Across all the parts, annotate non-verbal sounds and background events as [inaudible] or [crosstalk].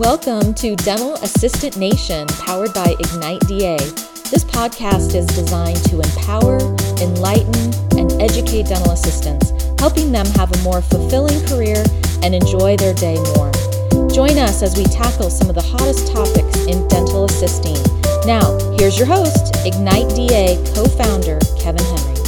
Welcome to Dental Assistant Nation, powered by Ignite DA. This podcast is designed to empower, enlighten, and educate dental assistants, helping them have a more fulfilling career and enjoy their day more. Join us as we tackle some of the hottest topics in dental assisting. Now, here's your host, Ignite DA co founder Kevin Henry.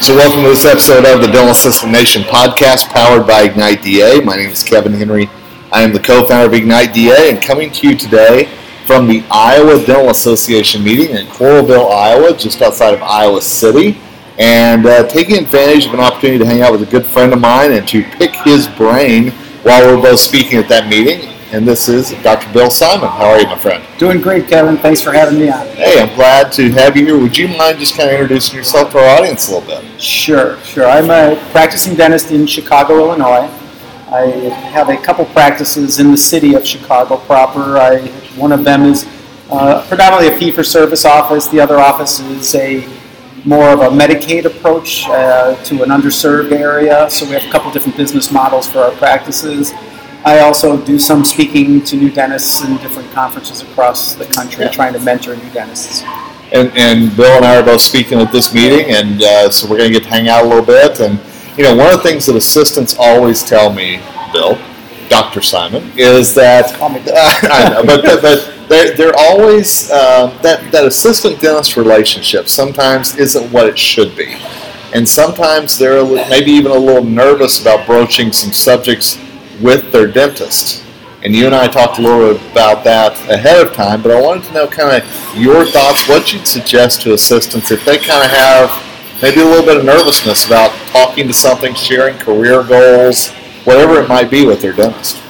So, welcome to this episode of the Dental Assistant Nation podcast powered by Ignite DA. My name is Kevin Henry. I am the co founder of Ignite DA and coming to you today from the Iowa Dental Association meeting in Coralville, Iowa, just outside of Iowa City, and uh, taking advantage of an opportunity to hang out with a good friend of mine and to pick his brain while we're both speaking at that meeting. And this is Dr. Bill Simon. How are you, my friend? Doing great, Kevin. Thanks for having me on. Hey, I'm glad to have you here. Would you mind just kind of introducing yourself to our audience a little bit? Sure, sure. I'm a practicing dentist in Chicago, Illinois. I have a couple practices in the city of Chicago proper. I, one of them is uh, predominantly a fee-for-service office. The other office is a more of a Medicaid approach uh, to an underserved area. So we have a couple different business models for our practices. I also do some speaking to new dentists in different conferences across the country, Yeah. trying to mentor new dentists. And, and Bill and I are both speaking at this meeting, and uh, so we're going to get to hang out a little bit. And you know, one of the things that assistants always tell me, Bill, Doctor Simon, is that Call me [laughs] I know, but but, but they're, they're always uh, that that assistant dentist relationship sometimes isn't what it should be, and sometimes they're maybe even a little nervous about broaching some subjects with their dentist. And you and I talked a little bit about that ahead of time, but I wanted to know kind of your thoughts, what you'd suggest to assistants if they kind of have maybe a little bit of nervousness about talking to something, sharing career goals, whatever it might be with their dentist.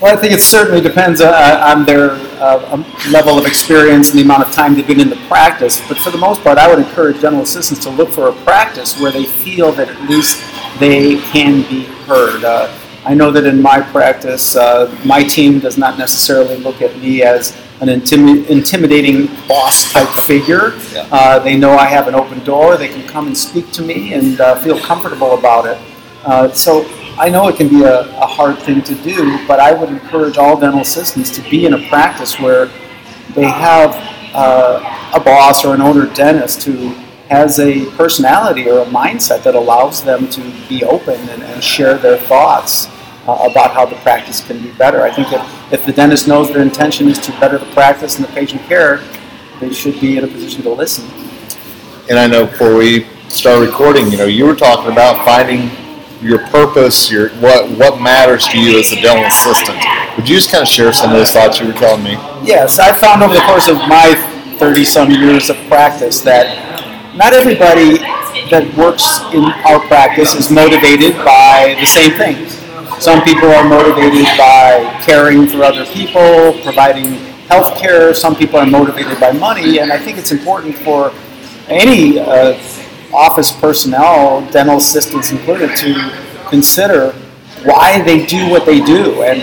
Well, I think it certainly depends uh, on their uh, um, level of experience and the amount of time they've been in the practice. But for the most part, I would encourage dental assistants to look for a practice where they feel that at least they can be heard. Uh, I know that in my practice, uh, my team does not necessarily look at me as an intimi- intimidating boss type figure. Yeah. Uh, they know I have an open door. They can come and speak to me and uh, feel comfortable about it. Uh, so I know it can be a, a hard thing to do, but I would encourage all dental assistants to be in a practice where they have uh, a boss or an owner dentist who has a personality or a mindset that allows them to be open and, and share their thoughts uh, about how the practice can be better. I think if, if the dentist knows their intention is to better the practice and the patient care, they should be in a position to listen. And I know before we start recording, you know, you were talking about finding your purpose, your what what matters to you as a dental assistant. Would you just kind of share some of those thoughts you were telling me? Yes, I found over the course of my 30 some years of practice that not everybody that works in our practice is motivated by the same things. Some people are motivated by caring for other people, providing health care. Some people are motivated by money, and I think it's important for any uh, office personnel, dental assistants included, to consider why they do what they do and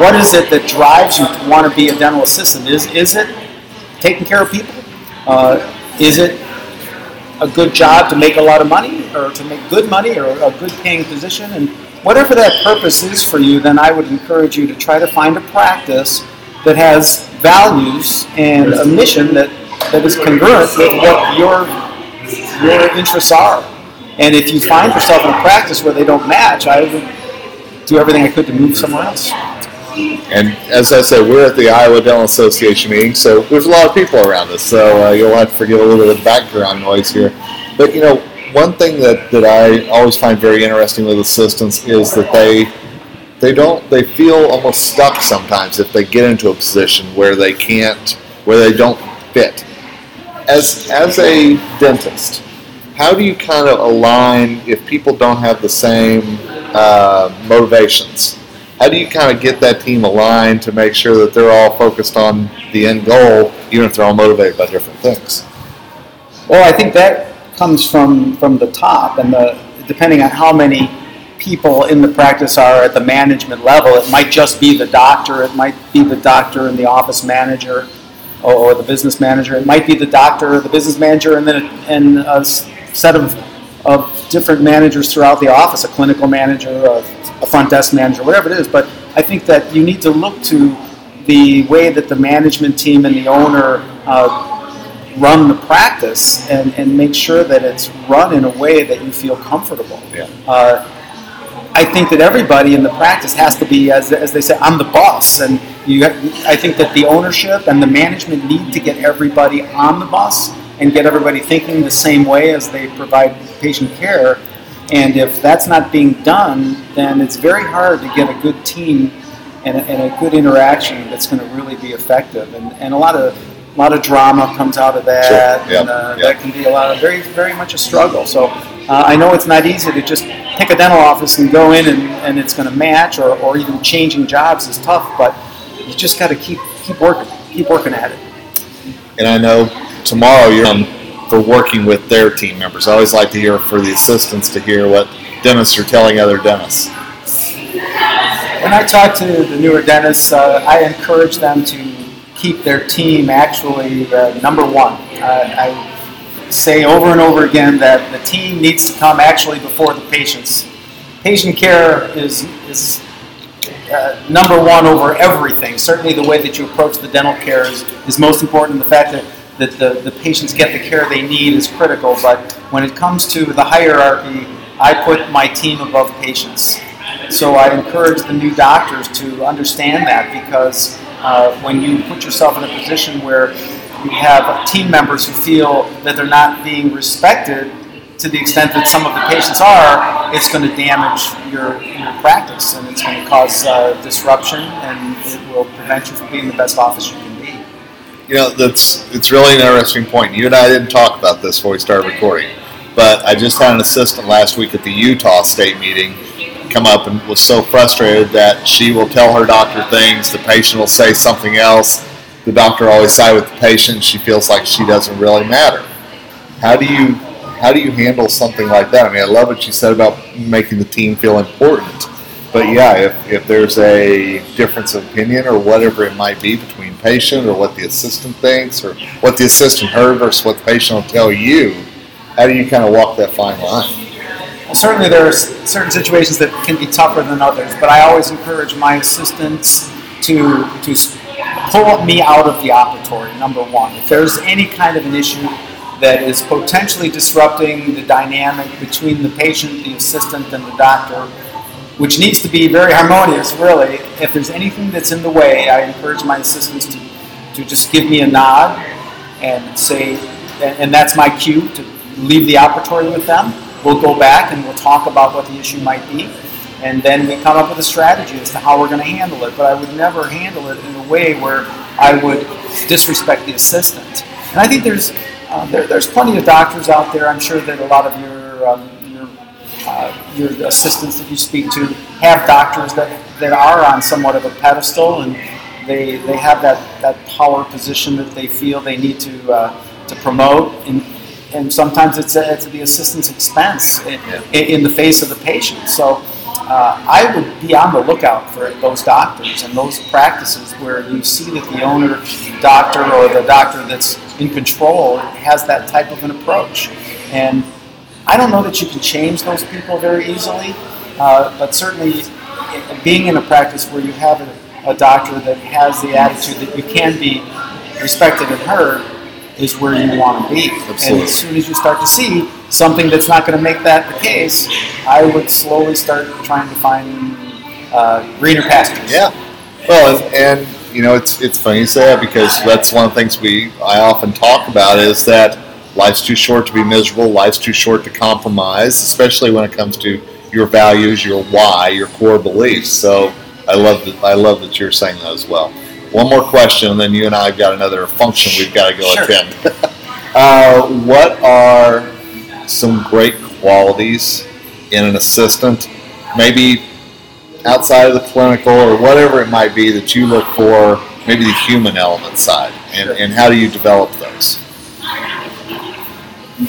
what is it that drives you to want to be a dental assistant? Is is it taking care of people? Uh, is it a good job to make a lot of money, or to make good money, or a good paying position? And whatever that purpose is for you, then I would encourage you to try to find a practice that has values and a mission that, that is congruent with what your your interests are. And if you find yourself in a practice where they don't match, I would do everything I could to move somewhere else. And as I said, we're at the Iowa Dental Association meeting, so there's a lot of people around us. So uh, you'll have to forgive a little bit of background noise here. But you know, one thing that, that I always find very interesting with assistants is that they they don't they feel almost stuck sometimes if they get into a position where they can't where they don't fit. As as a dentist, how do you kind of align if people don't have the same uh, motivations? How do you kind of get that team aligned to make sure that they're all focused on the end goal, even if they're all motivated by different things? Well, I think that comes from from the top, and the depending on how many people in the practice are at the management level, it might just be the doctor, it might be the doctor and the office manager, or, or the business manager. It might be the doctor, the business manager, and then a, and a set of of different managers throughout the office, a clinical manager, a a front desk manager, whatever it is. But I think that you need to look to the way that the management team and the owner uh, run the practice and, and make sure that it's run in a way that you feel comfortable. Yeah. Uh, I think that everybody in the practice has to be, as, as they say, I'm the boss. And you, I think that the ownership and the management need to get everybody on the bus and get everybody thinking the same way as they provide patient care. And if that's not being done, then it's very hard to get a good team and a, and a good interaction that's going to really be effective. And, and a lot of a lot of drama comes out of that, Sure. Yep. and uh, Yep. that can be a lot of very, very much a struggle. So uh, I know it's not easy to just pick a dental office and go in and, and it's going to match, or, or even changing jobs is tough. But you just got to keep keep working, keep working at it. And I know tomorrow you're on for working with their team members. I always like to hear for the assistants to hear what dentists are telling other dentists. When I talk to the newer dentists, uh, I encourage them to keep their team actually uh, number one. Uh, I say over and over again that the team needs to come actually before the patients. Patient care is, is uh, number one over everything. Certainly, the way that you approach the dental care is, is most important. The fact that, that the, the patients get the care they need is critical. But when it comes to the hierarchy, I put my team above patients. So I encourage the new doctors to understand that because uh, when you put yourself in a position where you have team members who feel that they're not being respected to the extent that some of the patients are, it's going to damage your, your practice and it's going to cause uh, disruption and it will prevent you from being the best office you can. You know, that's it's really an interesting point. You and I didn't talk about this before we started recording, but I just had an assistant last week at the Utah State meeting come up and was so frustrated that she will tell her doctor things, the patient will say something else. The doctor always side with the patient. She feels like she doesn't really matter. How do you how do you handle something like that? I mean, I love what you said about making the team feel important. But yeah, if, if there's a difference of opinion or whatever it might be between patient or what the assistant thinks or what the assistant heard versus what the patient will tell you, how do you kind of walk that fine line? Well, certainly there are certain situations that can be tougher than others, but I always encourage my assistants to to pull me out of the operatory. Number one, if there's any kind of an issue that is potentially disrupting the dynamic between the patient, the assistant, and the doctor, which needs to be very harmonious, really. If there's anything that's in the way, I encourage my assistants to, to just give me a nod and say, and, and that's my cue to leave the operatory with them. We'll go back and we'll talk about what the issue might be, and then we come up with a strategy as to how we're going to handle it. But I would never handle it in a way where I would disrespect the assistant. And I think there's uh, there, there's plenty of doctors out there. I'm sure that a lot of your um, your uh, your assistants that you speak to have doctors that, that are on somewhat of a pedestal and they, they have that, that power position that they feel they need to, uh, to promote and, and sometimes it's at it's the assistant's expense in, in, in the face of the patient. So uh, I would be on the lookout for those doctors and those practices where you see that the owner, doctor, or the doctor that's in control has that type of an approach. And I don't know that you can change those people very easily, uh, but certainly being in a practice where you have a, a doctor that has the attitude that you can be respected and heard is where you want to be. Absolutely. And as soon as you start to see something that's not going to make that the case, I would slowly start trying to find uh, greener pastures. Yeah. Well, and, and you know, it's it's funny you say that because that's one of the things we I often talk about is that life's too short to be miserable. Life's too short to compromise, especially when it comes to your values, your why, your core beliefs. So I love that I love that you're saying that as well. One more question, and then you and I have got another function we've got to go Sure. attend. [laughs] uh, what are some great qualities in an assistant? Maybe outside of the clinical or whatever it might be that you look for, maybe the human element side, and, and how do you develop those?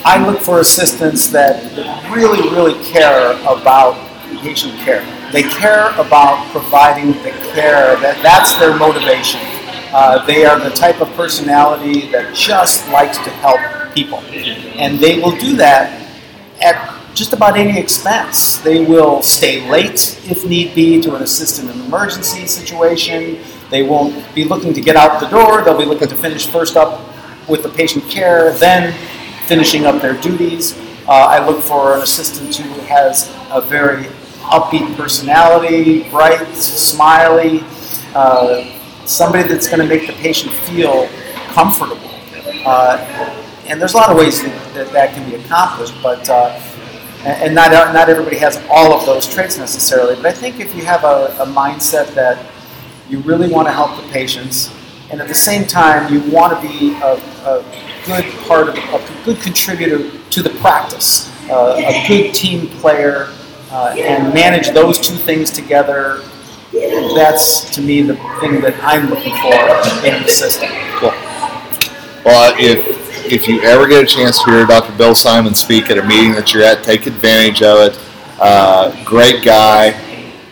I look for assistants that really, really care about patient care. They care about providing the care. That that's their motivation. Uh, they are the type of personality that just likes to help people, and they will do that at just about any expense. They will stay late if need be to an assist in an emergency situation. They won't be looking to get out the door. They'll be looking to finish first up with the patient care, then finishing up their duties. Uh, I look for an assistant who has a very upbeat personality, bright, smiley, uh, somebody that's going to make the patient feel comfortable. Uh, and there's a lot of ways that that, that can be accomplished, but uh, and not not everybody has all of those traits necessarily. But I think if you have a, a mindset that you really want to help the patients, and at the same time you want to be a, a good part of a good contributor to the practice, uh, a good team player, uh, and manage those two things together. That's to me the thing that I'm looking for in the system. Cool. Well, if if you ever get a chance to hear Dr. Bill Simon speak at a meeting that you're at, take advantage of it. Uh, great guy,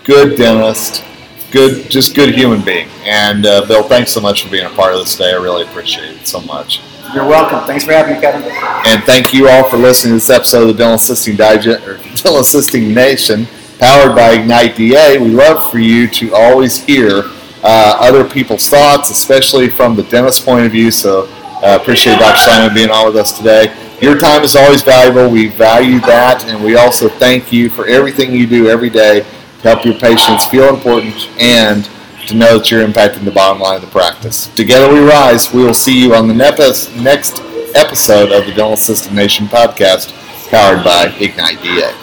good dentist, good, just good human being. And uh, Bill, thanks so much for being a part of this day. I really appreciate it so much. You're welcome. Thanks for having me, Kevin. And thank you all for listening to this episode of the Dental Assisting Digest or [laughs] Dental Assisting Nation, powered by Ignite DA. We love for you to always hear uh, other people's thoughts, especially from the dentist point of view. So uh, appreciate Dr. Simon being on with us today. Your time is always valuable. We value that, and we also thank you for everything you do every day to help your patients feel important and to know that you're impacting the bottom line of the practice. Together we rise. We will see you on the next episode of the Dental Assisting Nation podcast, powered by Ignite DA.